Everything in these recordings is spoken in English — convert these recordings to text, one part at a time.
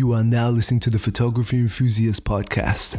You are now listening to the Photography Enthusiast Podcast.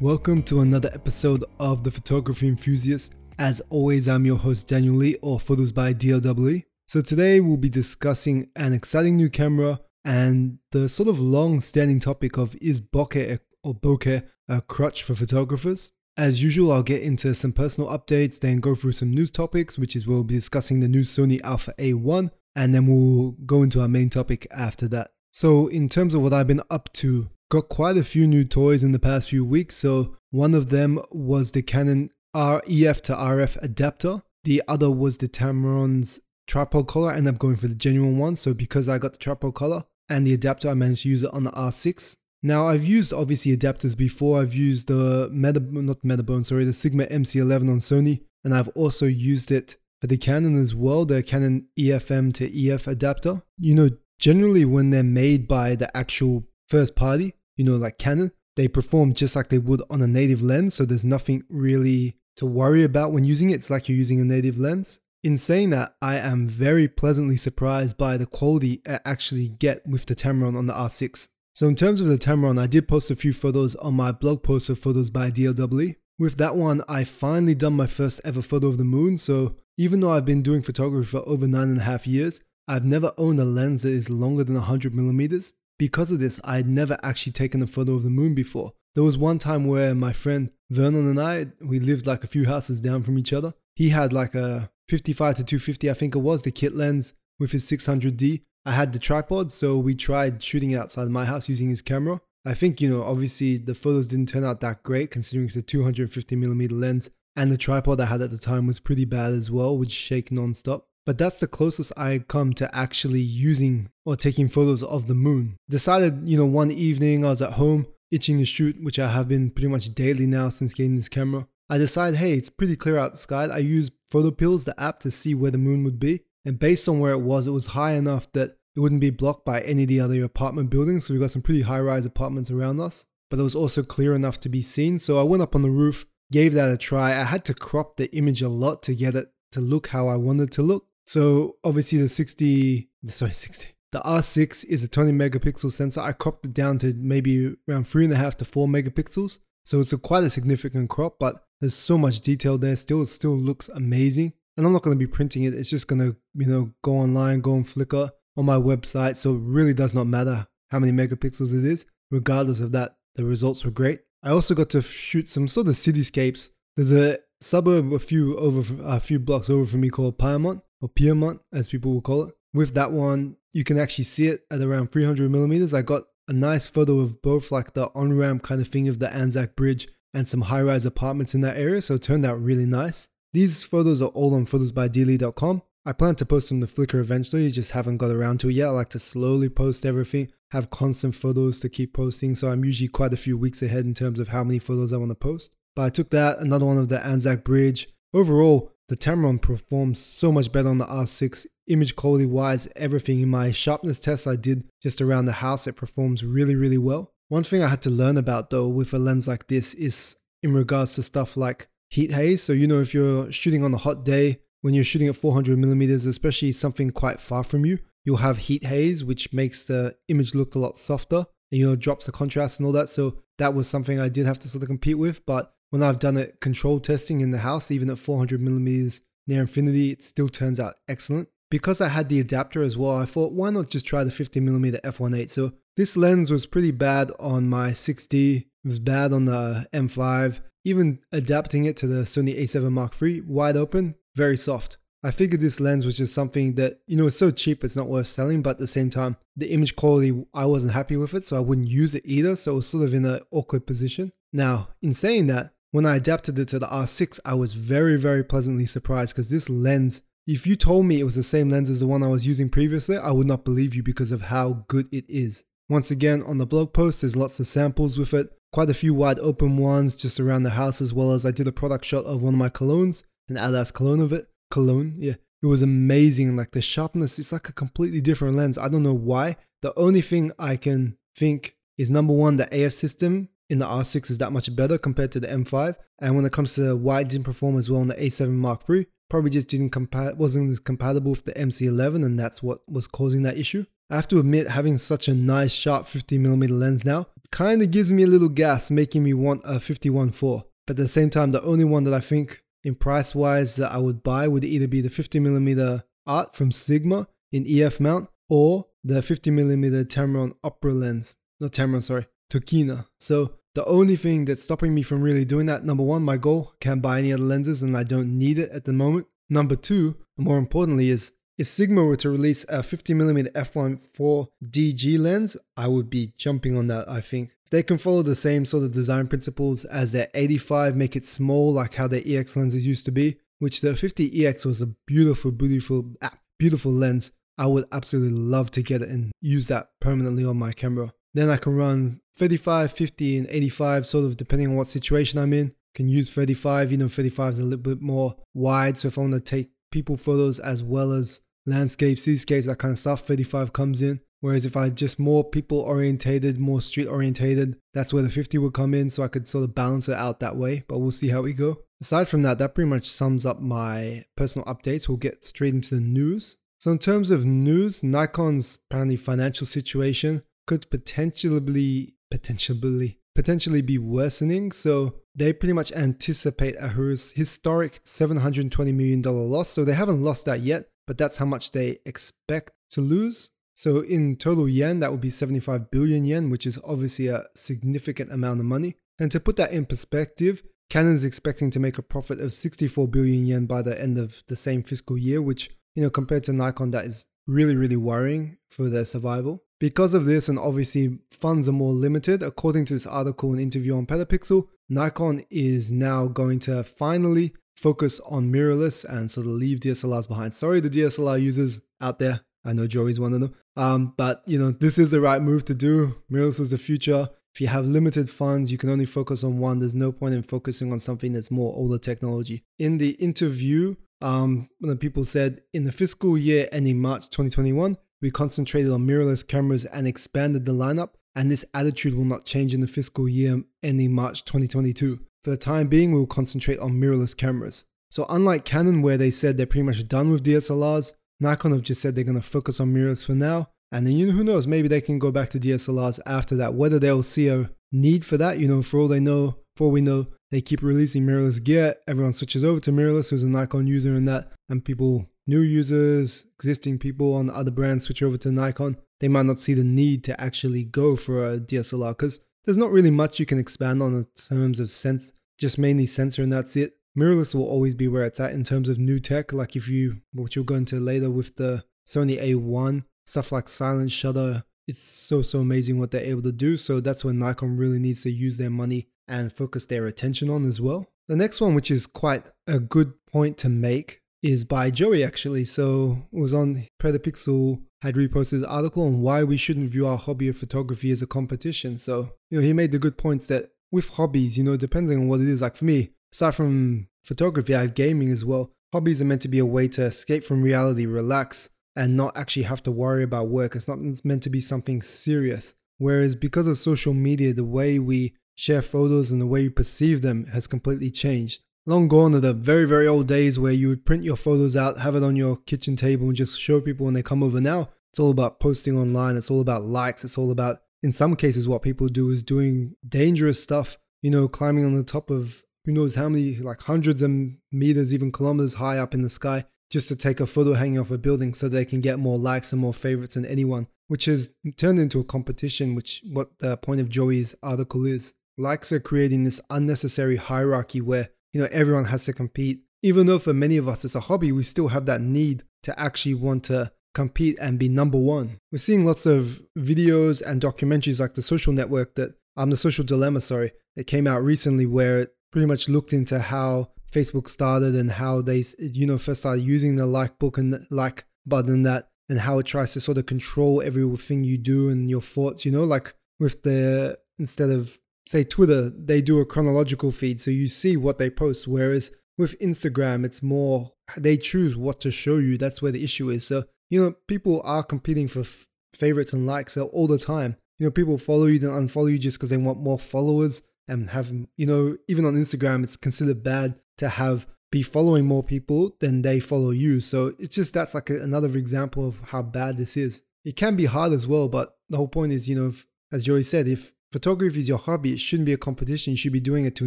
Welcome to another episode of the Photography Enthusiast. As always, I'm your host Daniel Lee, or Photos by DLW. So today we'll be discussing an exciting new camera and the sort of long-standing topic of is bokeh or bokeh a crutch for photographers. As usual, I'll get into some personal updates, then go through some news topics, which is we'll be discussing the new Sony Alpha A1, and then we'll go into our main topic after that. So, in terms of what I've been up to, got quite a few new toys in the past few weeks. So, one of them was the Canon REF to RF adapter. The other was the Tamron's tripod collar. I ended up going for the genuine one. So, because I got the tripod collar and the adapter, I managed to use it on the R6. Now I've used obviously adapters before. I've used the Meta, not Metabone, sorry, the Sigma MC11 on Sony, and I've also used it for the Canon as well, the Canon EFM to EF adapter. You know, generally when they're made by the actual first party, you know, like Canon, they perform just like they would on a native lens, so there's nothing really to worry about when using it. It's like you're using a native lens. In saying that, I am very pleasantly surprised by the quality I actually get with the Tamron on the R6. So in terms of the Tamron, I did post a few photos on my blog post of photos by DLW. With that one, I finally done my first ever photo of the moon. So even though I've been doing photography for over nine and a half years, I've never owned a lens that is longer than 100 millimeters. Because of this, I had never actually taken a photo of the moon before. There was one time where my friend Vernon and I, we lived like a few houses down from each other. He had like a 55 to 250, I think it was, the kit lens with his 600D. I had the tripod, so we tried shooting outside my house using his camera. I think, you know, obviously the photos didn't turn out that great considering it's a 250 millimeter lens, and the tripod I had at the time was pretty bad as well, would shake non-stop. But that's the closest I had come to actually using or taking photos of the moon. Decided, you know, one evening I was at home itching to shoot, which I have been pretty much daily now since getting this camera. I decided, hey, it's pretty clear out the sky. I used Photopills, the app, to see where the moon would be. And based on where it was, it was high enough that it wouldn't be blocked by any of the other apartment buildings. So we got some pretty high rise apartments around us, but it was also clear enough to be seen. So I went up on the roof, gave that a try. I had to crop the image a lot to get it to look how I wanted to look. So obviously the 60, sorry, 60. The R6 is a 20 megapixel sensor. I cropped it down to maybe around three and a half to four megapixels. So it's a quite a significant crop, but there's so much detail there. Still, it still looks amazing. And I'm not going to be printing it. It's just going to, you know, go online, go on Flickr, on my website. So it really does not matter how many megapixels it is. Regardless of that, the results were great. I also got to shoot some sort of cityscapes. There's a suburb a few over a few blocks over from me called Pyrmont or Pyrmont as people will call it. With that one, you can actually see it at around 300 millimeters. I got a nice photo of both like the on ramp kind of thing of the Anzac Bridge and some high rise apartments in that area. So it turned out really nice. These photos are all on photosbydlw.com. I plan to post them to Flickr eventually, just haven't got around to it yet. I like to slowly post everything, have constant photos to keep posting, so I'm usually quite a few weeks ahead in terms of how many photos I want to post. But I took that, another one of the Anzac Bridge. Overall, the Tamron performs so much better on the R6, image quality wise, everything. In my sharpness tests I did just around the house, it performs really, really well. One thing I had to learn about though with a lens like this is in regards to stuff like heat haze. So, you know, if you're shooting on a hot day, when you're shooting at 400 millimeters, especially something quite far from you, you'll have heat haze, which makes the image look a lot softer and, you know, drops the contrast and all that. So that was something I did have to sort of compete with. But when I've done it control testing in the house, even at 400 millimeters near infinity, it still turns out excellent. Because I had the adapter as well, I thought, why not just try the 50 millimeter f1.8? So this lens was pretty bad on my 6D, it was bad on the M5. Even adapting it to the Sony a7 Mark III, wide open, very soft. I figured this lens was just something that, you know, it's so cheap it's not worth selling, but at the same time, the image quality, I wasn't happy with it, so I wouldn't use it either. So it was sort of in an awkward position. Now, in saying that, when I adapted it to the R6, I was very, very pleasantly surprised because this lens, if you told me it was the same lens as the one I was using previously, I would not believe you because of how good it is. Once again, on the blog post, there's lots of samples with it, quite a few wide open ones just around the house, as well as I did a product shot of one of my colognes an Adas cologne of it. Cologne, yeah. It was amazing. Like the sharpness, it's like a completely different lens. I don't know why. The only thing I can think is number one, the AF system in the R6 is that much better compared to the M5. And when it comes to why it didn't perform as well on the A7 Mark III, probably just didn't compa- wasn't as compatible with the MC11, and that's what was causing that issue. I have to admit, having such a nice sharp 50mm lens now kind of gives me a little gas, making me want a 51.4. But at the same time, the only one that I think in price wise that I would buy would either be the 50mm Art from Sigma in EF mount or the 50mm Tamron Opera lens. Not Tamron, sorry, Tokina. So the only thing that's stopping me from really doing that, number one, my goal, can't buy any other lenses and I don't need it at the moment. Number two, more importantly, is if Sigma were to release a 50mm f1.4 DG lens, I would be jumping on that, I think. They can follow the same sort of design principles as their 85, make it small like how their EX lenses used to be, which the 50EX was a beautiful, beautiful, ah, beautiful lens. I would absolutely love to get it and use that permanently on my camera. Then I can run 35, 50, and 85, sort of depending on what situation I'm in. Can use 35, you know, 35 is a little bit more wide. So if I want to take people photos as well as landscapes, seascapes, that kind of stuff, 35 comes in. Whereas if I just more people orientated, more street orientated, that's where the 50 would come in. So I could sort of balance it out that way, but we'll see how we go. Aside from that, that pretty much sums up my personal updates. We'll get straight into the news. So in terms of news, Nikon's apparently financial situation could potentially potentially potentially be worsening. So they pretty much anticipate a historic $720 million loss. So they haven't lost that yet, but that's how much they expect to lose. So in total yen, that would be 75 billion yen, which is obviously a significant amount of money. And to put that in perspective, Canon is expecting to make a profit of 64 billion yen by the end of the same fiscal year, which, you know, compared to Nikon, that is really, really worrying for their survival. Because of this, and obviously funds are more limited, according to this article and interview on Petapixel, Nikon is now going to finally focus on mirrorless and sort of leave DSLRs behind. Sorry, the DSLR users out there. I know Joey's one of them. Um, but you know, this is the right move to do. Mirrorless is the future. If you have limited funds, you can only focus on one. There's no point in focusing on something that's more older technology. In the interview, um, when the people said in the fiscal year ending March 2021, we concentrated on mirrorless cameras and expanded the lineup, and this attitude will not change in the fiscal year ending March 2022. For the time being, we will concentrate on mirrorless cameras. So, unlike Canon, where they said they're pretty much done with DSLRs, Nikon have just said they're going to focus on mirrorless for now. And then, you know, who knows, maybe they can go back to DSLRs after that. Whether they'll see a need for that, you know, for all they know, for all we know, they keep releasing mirrorless gear. Everyone switches over to mirrorless who's a Nikon user and that. And people, new users, existing people on other brands switch over to Nikon. They might not see the need to actually go for a DSLR because there's not really much you can expand on in terms of sense, just mainly sensor and that's it. Mirrorless will always be where it's at in terms of new tech. Like if you, which you'll go into later with the Sony A1, stuff like silent shutter, it's so, so amazing what they're able to do. So that's when Nikon really needs to use their money and focus their attention on as well. The next one, which is quite a good point to make, is by Joey actually. So it was on Petapixel had reposted the article on why we shouldn't view our hobby of photography as a competition. So, you know, he made the good points that with hobbies, you know, depending on what it is, like for me, aside from photography, I have gaming as well. Hobbies are meant to be a way to escape from reality, relax, and not actually have to worry about work. It's not it's meant to be something serious. Whereas because of social media, the way we share photos and the way you perceive them has completely changed. Long gone are the very, very old days where you would print your photos out, have it on your kitchen table, and just show people when they come over. Now it's all about posting online, it's all about likes, it's all about, in some cases, what people do is doing dangerous stuff, you know, climbing on the top of who knows how many, like hundreds of meters, even kilometers high up in the sky, just to take a photo hanging off a building so they can get more likes and more favorites than anyone, which has turned into a competition, which what the point of Joey's article is. Likes are creating this unnecessary hierarchy where, you know, everyone has to compete. Even though for many of us it's a hobby, we still have that need to actually want to compete and be number one. We're seeing lots of videos and documentaries like The Social Network that, um, The Social Dilemma, sorry, that came out recently where it pretty much looked into how Facebook started and how they, you know, first started using the like book and like button that and how it tries to sort of control everything you do and your thoughts, you know, like with the, instead of say Twitter, they do a chronological feed, so you see what they post. Whereas with Instagram, it's more they choose what to show you. That's where the issue is. So you know, people are competing for f- favorites and likes uh, all the time. you know, people follow you then unfollow you just because they want more followers and have, you know, even on Instagram, it's considered bad to have be following more people than they follow you. So it's just that's like a, another example of how bad this is. It can be hard as well, but the whole point is, you know, if, as Joey said, if photography is your hobby, it shouldn't be a competition. You should be doing it to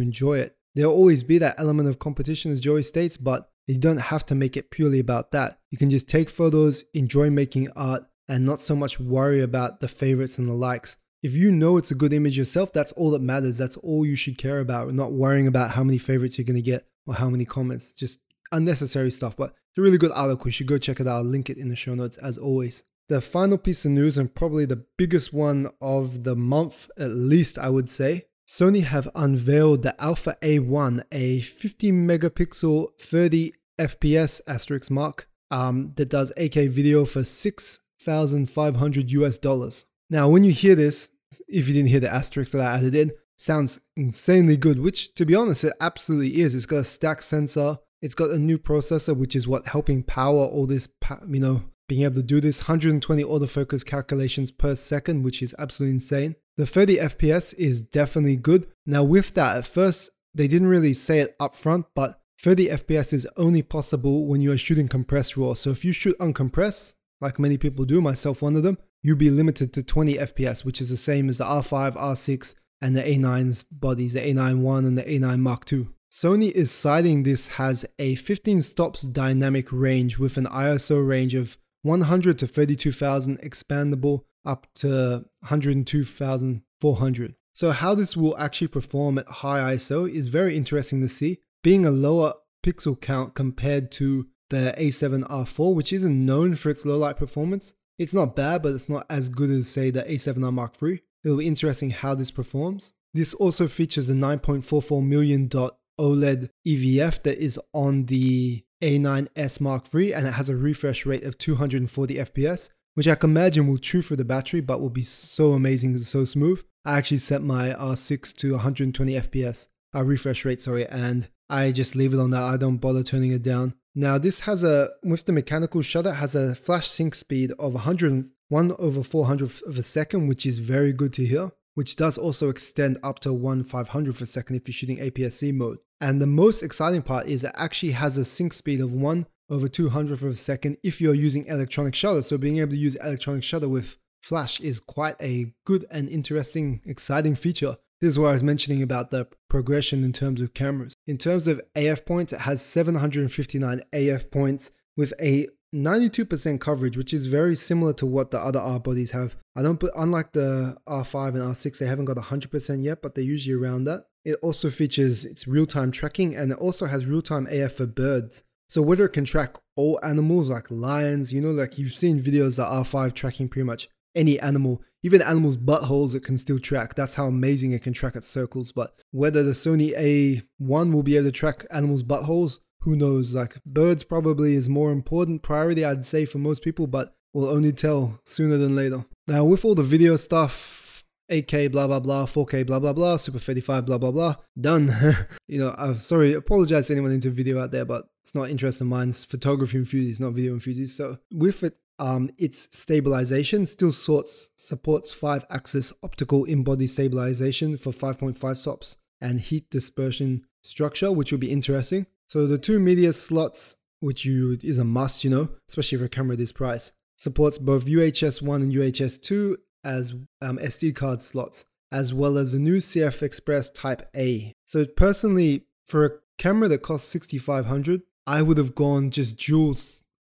enjoy it. There'll always be that element of competition, as Joey states, but you don't have to make it purely about that. You can just take photos, enjoy making art, and not so much worry about the favorites and the likes. If you know it's a good image yourself, that's all that matters. That's all you should care about. Not worrying about how many favorites you're going to get or how many comments. Just unnecessary stuff. But it's a really good article. You should go check it out. I'll link it in the show notes as always. The final piece of news, and probably the biggest one of the month, at least I would say, Sony have unveiled the Alpha A1, a 50 megapixel 30 FPS asterisk mark um, that does 8K video for 6,500 US dollars. Now, when you hear this, if you didn't hear the asterisk that I added in, sounds insanely good, which to be honest, it absolutely is. It's got a stack sensor, it's got a new processor, which is what helping power all this, you know, being able to do this 120 autofocus calculations per second, which is absolutely insane. The 30 FPS is definitely good. Now, with that, at first, they didn't really say it up front, but 30 FPS is only possible when you are shooting compressed RAW. So if you shoot uncompressed, like many people do, myself one of them, you'll be limited to 20 FPS, which is the same as the R5, R6, and the A9's bodies, the A9 and the A9 Mark II. Sony is citing this has a 15 stops dynamic range with an ISO range of 100 to 32,000 expandable up to 102,400. So how this will actually perform at high ISO is very interesting to see. Being a lower pixel count compared to the A7R4, which isn't known for its low light performance. It's not bad, but it's not as good as say the A7R Mark III. It'll be interesting how this performs. This also features a 9.44 million dot OLED EVF that is on the A9S Mark III and it has a refresh rate of 240 FPS, which I can imagine will chew through the battery but will be so amazing and so smooth. I actually set my R6 to 120 FPS, uh, refresh rate, sorry, and I just leave it on that. I don't bother turning it down. Now this has a, with the mechanical shutter, has a flash sync speed of 101 over 400 of a second, which is very good to hear, which does also extend up to 1 500 of a second if you're shooting APS-C mode. And the most exciting part is it actually has a sync speed of 1 over 200 of a second if you're using electronic shutter. So being able to use electronic shutter with flash is quite a good and interesting, exciting feature. This is what I was mentioning about the progression in terms of cameras. In terms of AF points, it has 759 AF points with a 92% coverage, which is very similar to what the other R bodies have. I don't unlike the R5 and R6, they haven't got 100% yet, but they're usually around that. It also features its real time tracking and it also has real time AF for birds. So whether it can track all animals like lions, you know, like you've seen videos that R5 tracking pretty much any animal, even animals' buttholes, it can still track. That's how amazing it can track its circles. But whether the Sony A1 will be able to track animals' buttholes, who knows? Like birds probably is more important priority, I'd say, for most people, but we'll only tell sooner than later. Now, with all the video stuff, 8K, blah, blah, blah, 4K, blah, blah, blah, Super 35, blah, blah, blah, done. you know, I'm sorry, apologize to anyone into video out there, but it's not interest of mine. It's photography enthusiasts, not video enthusiasts. So with it um, its stabilization still sorts, supports 5 axis optical in body stabilization for 5.5 stops and heat dispersion structure, which will be interesting. So the two media slots, which you is a must, you know, especially for a camera this price, supports both UHS 1 and UHS 2 as um, SD card slots, as well as the new CF Express Type A. So personally, for a camera that costs 6500 I would have gone just dual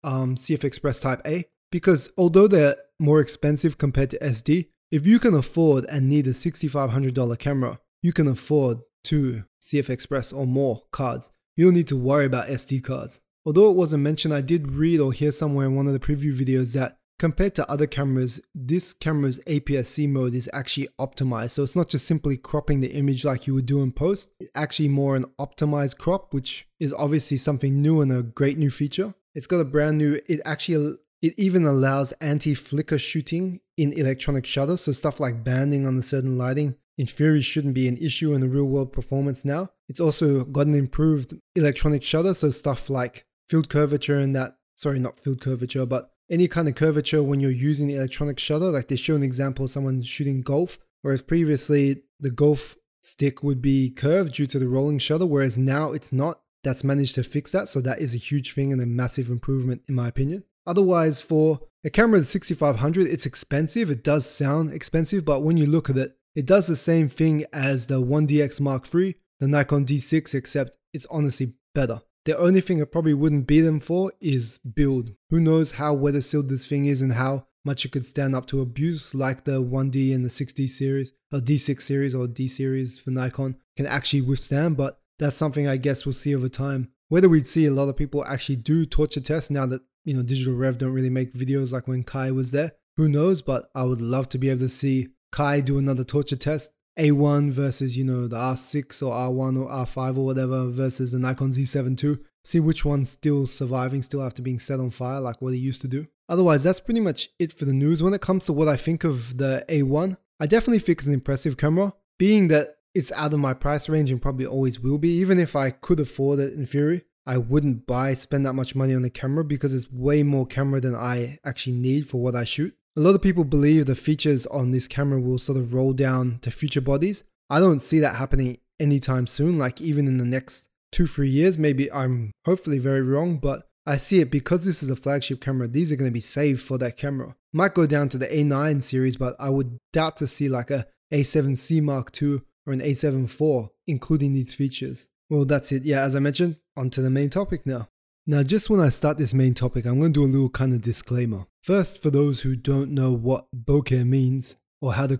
um, CF Express Type A because although they're more expensive compared to SD, if you can afford and need a $6,500 camera, you can afford two CF Express or more cards. You don't need to worry about SD cards. Although it wasn't mentioned, I did read or hear somewhere in one of the preview videos that compared to other cameras, this camera's APS-C mode is actually optimized. So it's not just simply cropping the image like you would do in post, it's actually more an optimized crop, which is obviously something new and a great new feature. It's got a brand new, it actually it even allows anti-flicker shooting in electronic shutter, so stuff like banding on a certain lighting in theory shouldn't be an issue in the real world performance now. It's also got an improved electronic shutter, so stuff like field curvature and that, sorry, not field curvature, but any kind of curvature when you're using the electronic shutter. Like they show an example of someone shooting golf, whereas previously the golf stick would be curved due to the rolling shutter, whereas now it's not. That's managed to fix that, so that is a huge thing and a massive improvement in my opinion. Otherwise, for a camera that's 6500, it's expensive. It does sound expensive, but when you look at it, it does the same thing as the 1DX Mark III, the Nikon D6, except it's honestly better. The only thing I probably wouldn't beat them for is build. Who knows how weather sealed this thing is and how much it could stand up to abuse, like the 1D and the 6D series, or D6 series, or D series for Nikon can actually withstand. But that's something I guess we'll see over time. Whether we'd see a lot of people actually do torture tests now that you know Digital Rev don't really make videos like when Kai was there. Who knows? But I would love to be able to see Kai do another torture test a1 versus, you know, the R6 or R1 or R5 or whatever versus the Nikon Z7 II. See which one's still surviving, still after being set on fire, like what it used to do. Otherwise, that's pretty much it for the news. When it comes to what I think of the A1, I definitely think it's an impressive camera, being that it's out of my price range and probably always will be. Even if I could afford it in theory, I wouldn't buy, spend that much money on the camera because it's way more camera than I actually need for what I shoot. A lot of people believe the features on this camera will sort of roll down to future bodies. I don't see that happening anytime soon, like even in the next two, three years. Maybe I'm hopefully very wrong, but I see it because this is a flagship camera. These are going to be saved for that camera. Might go down to the A9 series, but I would doubt to see like a A7C Mark II or an A7 IV including these features. Well, that's it. Yeah, as I mentioned, on to the main topic now. Now, just when I start this main topic, I'm going to do a little kind of disclaimer. First, for those who don't know what bokeh means or how to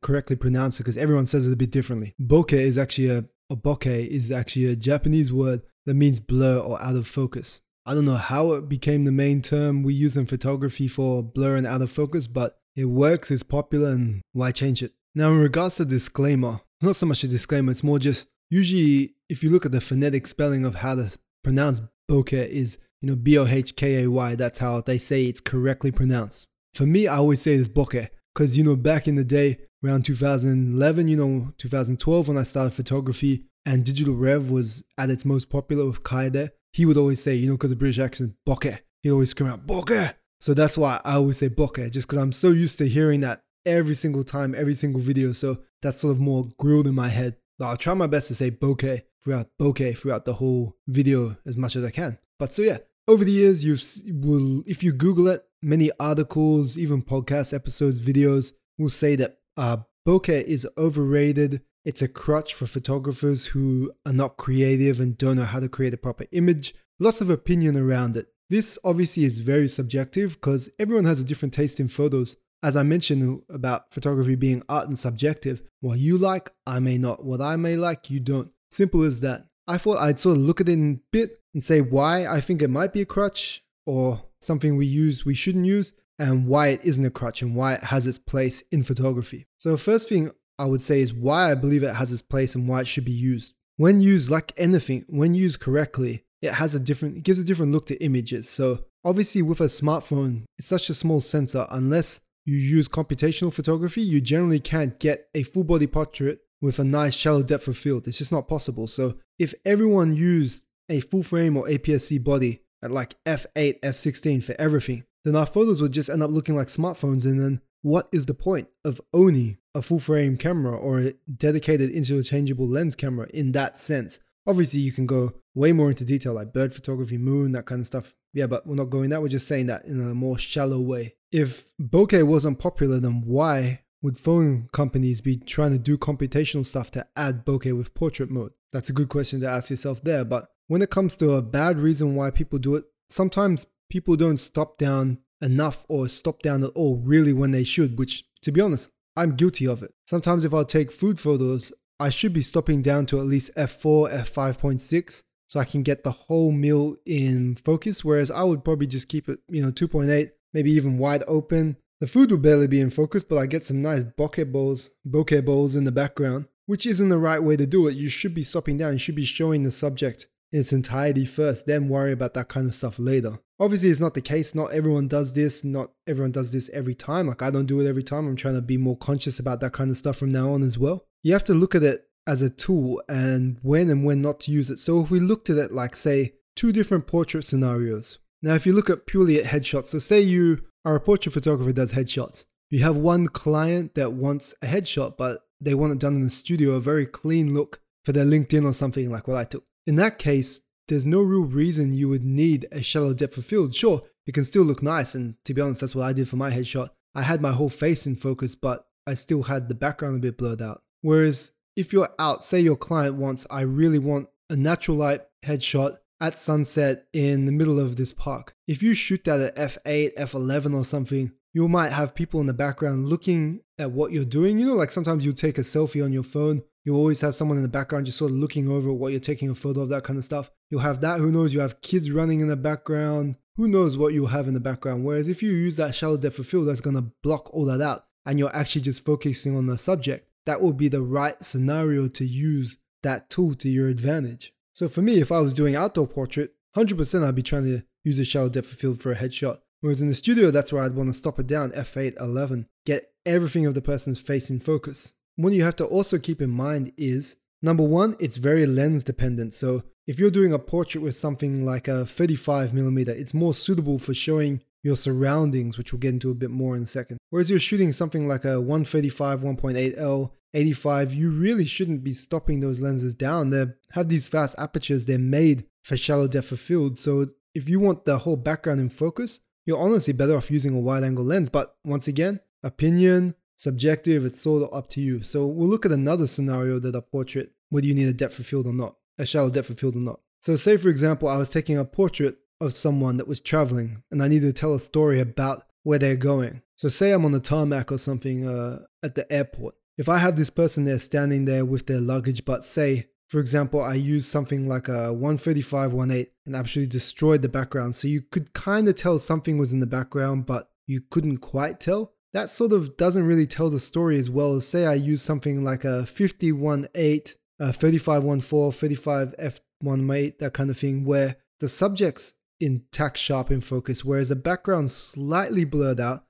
correctly pronounce it, because everyone says it a bit differently. Bokeh is actually a, a bokeh is actually a Japanese word that means blur or out of focus. I don't know how it became the main term we use in photography for blur and out of focus, but it works, it's popular, and why change it? Now, in regards to disclaimer, it's not so much a disclaimer, it's more just usually if you look at the phonetic spelling of how to pronounce bokeh is, you know, B O H K A Y. That's how they say it's correctly pronounced. For me, I always say it's bokeh because, you know, back in the day, around 2011, you know, 2012, when I started photography and Digital Rev was at its most popular with Kai he would always say, you know, because of the British accent, bokeh. He'd always scream out, bokeh. So that's why I always say bokeh, just because I'm so used to hearing that every single time, every single video. So that's sort of more grilled in my head. But I'll try my best to say bokeh throughout bokeh throughout the whole video as much as I can. But so yeah, over the years you will if you Google it, many articles, even podcast episodes, videos will say that uh, bokeh is overrated. It's a crutch for photographers who are not creative and don't know how to create a proper image. Lots of opinion around it. This obviously is very subjective because everyone has a different taste in photos. As I mentioned about photography being art and subjective, what you like, I may not. What I may like, you don't. Simple as that. I thought I'd sort of look at it in a bit and say why I think it might be a crutch or something we use we shouldn't use and why it isn't a crutch and why it has its place in photography. So first thing I would say is why I believe it has its place and why it should be used. When used like anything, when used correctly, it has a different it gives a different look to images. So obviously with a smartphone, it's such a small sensor unless you use computational photography, you generally can't get a full body portrait with a nice shallow depth of field. It's just not possible. So if everyone used a full frame or APS-C body at like f8, f16 for everything, then our photos would just end up looking like smartphones. And then what is the point of owning a full frame camera or a dedicated interchangeable lens camera in that sense? Obviously, you can go way more into detail like bird photography, moon, that kind of stuff. Yeah, but we're not going that. We're just saying that in a more shallow way. If bokeh wasn't popular, then why would phone companies be trying to do computational stuff to add bokeh with portrait mode? That's a good question to ask yourself there. But when it comes to a bad reason why people do it, sometimes people don't stop down enough or stop down at all really when they should, which to be honest, I'm guilty of it. Sometimes if I take food photos, I should be stopping down to at least f4, f5.6 so I can get the whole meal in focus. Whereas I would probably just keep it, you know, 2.8, maybe even wide open, the food will barely be in focus, but I get some nice bokeh balls, bokeh balls in the background, which isn't the right way to do it. You should be stopping down. You should be showing the subject in its entirety first, then worry about that kind of stuff later. Obviously, it's not the case. Not everyone does this. Not everyone does this every time. Like, I don't do it every time. I'm trying to be more conscious about that kind of stuff from now on as well. You have to look at it as a tool and when and when not to use it. So, if we looked at it like, say, two different portrait scenarios, Now, if you look at purely at headshots, so say you a portrait photographer does headshots. You have one client that wants a headshot, but they want it done in the studio, a very clean look for their LinkedIn or something like what I took. In that case, there's no real reason you would need a shallow depth of field. Sure, it can still look nice, and to be honest, that's what I did for my headshot. I had my whole face in focus, but I still had the background a bit blurred out. Whereas if you're out, say your client wants, I really want a natural light headshot at sunset in the middle of this park. If you shoot that at f8, f11 or something, you might have people in the background looking at what you're doing. You know, like sometimes you take a selfie on your phone. You always have someone in the background just sort of looking over what you're taking a photo of, that kind of stuff. You'll have that. Who knows? You have kids running in the background. Who knows what you'll have in the background? Whereas if you use that shallow depth of field, that's going to block all that out and you're actually just focusing on the subject. That would be the right scenario to use that tool to your advantage. So for me, if I was doing outdoor portrait, 100% I'd be trying to use a shallow depth of field for a headshot. Whereas in the studio, that's where I'd want to stop it down, f8, 11, get everything of the person's face in focus. What you have to also keep in mind is number one, it's very lens dependent. So if you're doing a portrait with something like a 35 millimeter, it's more suitable for showing your surroundings, which we'll get into a bit more in a second. Whereas you're shooting something like a 135, 1.8L, 85, you really shouldn't be stopping those lenses down. They have these fast apertures, they're made for shallow depth of field. So if you want the whole background in focus, you're honestly better off using a wide angle lens. But once again, opinion, subjective, it's sort of up to you. So we'll look at another scenario that a portrait, whether you need a depth of field or not, a shallow depth of field or not. So say for example, I was taking a portrait of someone that was traveling and I needed to tell a story about where they're going. So say I'm on the tarmac or something uh, at the airport. If I have this person there standing there with their luggage, but say for example, I used something like a 135 18 and actually destroyed the background. So you could kind of tell something was in the background, but you couldn't quite tell. That sort of doesn't really tell the story as well as say I use something like a 51 8, a 35 14, 35 f 18, that kind of thing, where the subject's in tack sharp in focus, whereas the background's slightly blurred out,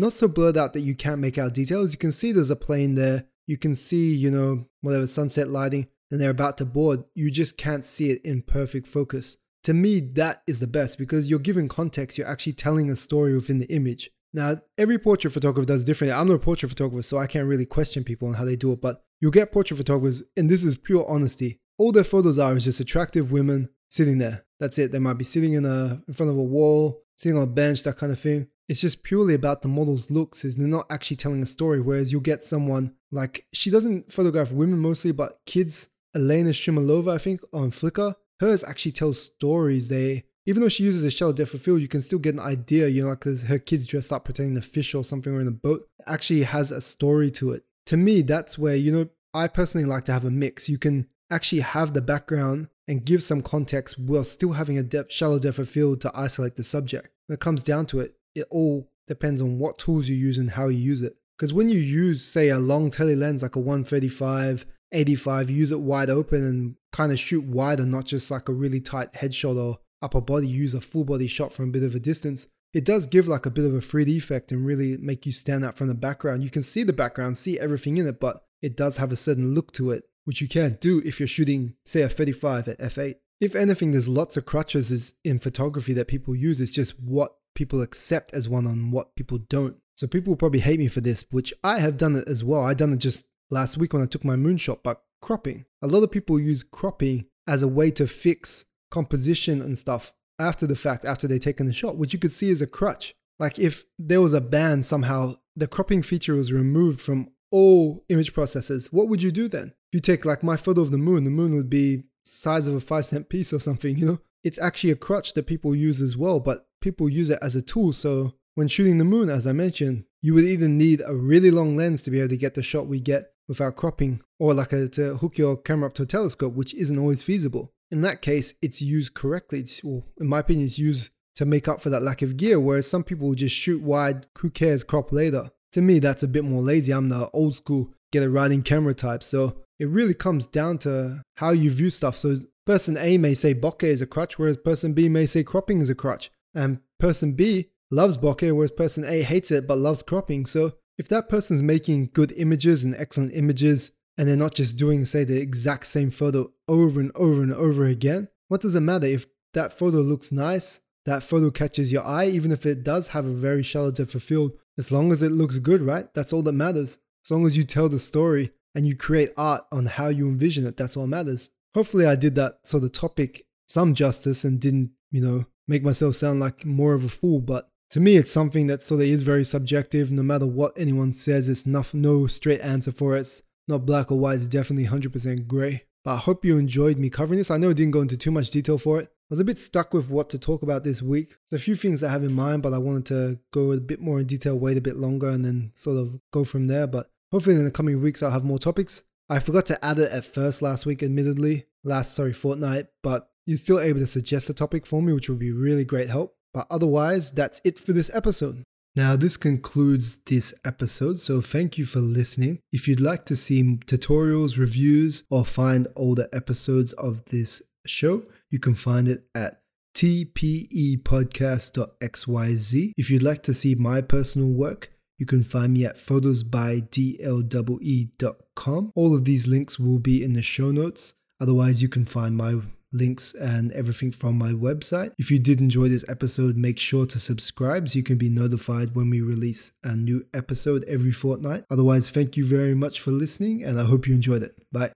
not so blurred out that you can't make out details. You can see there's a plane there. You can see, you know, whatever sunset lighting and they're about to board, you just can't see it in perfect focus. To me, that is the best because you're giving context, you're actually telling a story within the image. Now, every portrait photographer does differently. I'm not a portrait photographer, so I can't really question people on how they do it, but you'll get portrait photographers, and this is pure honesty. All their photos are is just attractive women sitting there. That's it. They might be sitting in a in front of a wall, sitting on a bench, that kind of thing. It's just purely about the model's looks, is they're not actually telling a story. Whereas you'll get someone like she doesn't photograph women mostly, but kids Elena Shumilova, I think, on Flickr. Hers actually tells stories. They, even though she uses a shallow depth of field, you can still get an idea, you know, because her kids dressed up pretending to fish or something or in a boat. Actually has a story to it. To me, that's where, you know, I personally like to have a mix. You can actually have the background and give some context while still having a depth, shallow depth of field to isolate the subject. When it comes down to it, it all depends on what tools you use and how you use it. Because when you use, say, a long tele lens like a 135 85, use it wide open and kind of shoot wider, not just like a really tight headshot or upper body, use a full body shot from a bit of a distance. It does give like a bit of a 3D effect and really make you stand out from the background. You can see the background, see everything in it, but it does have a certain look to it, which you can't do if you're shooting, say, a 35 at f8. If anything, there's lots of crutches in photography that people use. It's just what people accept as one and what people don't. So people will probably hate me for this, which I have done it as well. I done it just last week when I took my moonshot, but cropping. A lot of people use cropping as a way to fix composition and stuff after the fact, after they've taken the shot, which you could see as a crutch. Like if there was a ban somehow, the cropping feature was removed from all image processors, what would you do then? If you take like my photo of the moon, the moon would be size of a five cent piece or something, you know? It's actually a crutch that people use as well, but people use it as a tool. So when shooting the moon, as I mentioned, you would either need a really long lens to be able to get the shot we get without cropping, or like a, to hook your camera up to a telescope, which isn't always feasible. In that case, it's used correctly. It's, well, in my opinion, it's used to make up for that lack of gear, whereas some people just shoot wide, who cares, crop later. To me, that's a bit more lazy. I'm the old school get a riding camera type. So it really comes down to how you view stuff. So person A may say bokeh is a crutch, whereas person B may say cropping is a crutch. And person B loves bokeh, whereas person A hates it but loves cropping. So if that person's making good images and excellent images, and they're not just doing, say, the exact same photo over and over and over again, what does it matter if that photo looks nice? that photo catches your eye, even if it does have a very shallow depth of field, as long as it looks good, right? That's all that matters. As long as you tell the story and you create art on how you envision it, that's all matters. Hopefully, I did that sort of topic some justice and didn't, you know, make myself sound like more of a fool. But to me, it's something that sort of is very subjective. No matter what anyone says, it's no straight answer for it. It's not black or white, it's definitely 100% gray. But I hope you enjoyed me covering this. I know I didn't go into too much detail for it. I was a bit stuck with what to talk about this week. There's a few things I have in mind, but I wanted to go a bit more in detail, wait a bit longer, and then sort of go from there. But hopefully, in the coming weeks, I'll have more topics. I forgot to add it at first last week, admittedly, last, sorry, fortnight, but you're still able to suggest a topic for me, which would be really great help. But otherwise, that's it for this episode. Now, this concludes this episode, so thank you for listening. If you'd like to see tutorials, reviews, or find older episodes of this show, you can find it at tpepodcast.xyz. If you'd like to see my personal work, you can find me at photosbydlw.com. All of these links will be in the show notes. Otherwise, you can find my links and everything from my website. If you did enjoy this episode, make sure to subscribe so you can be notified when we release a new episode every fortnight. Otherwise, thank you very much for listening and I hope you enjoyed it. Bye.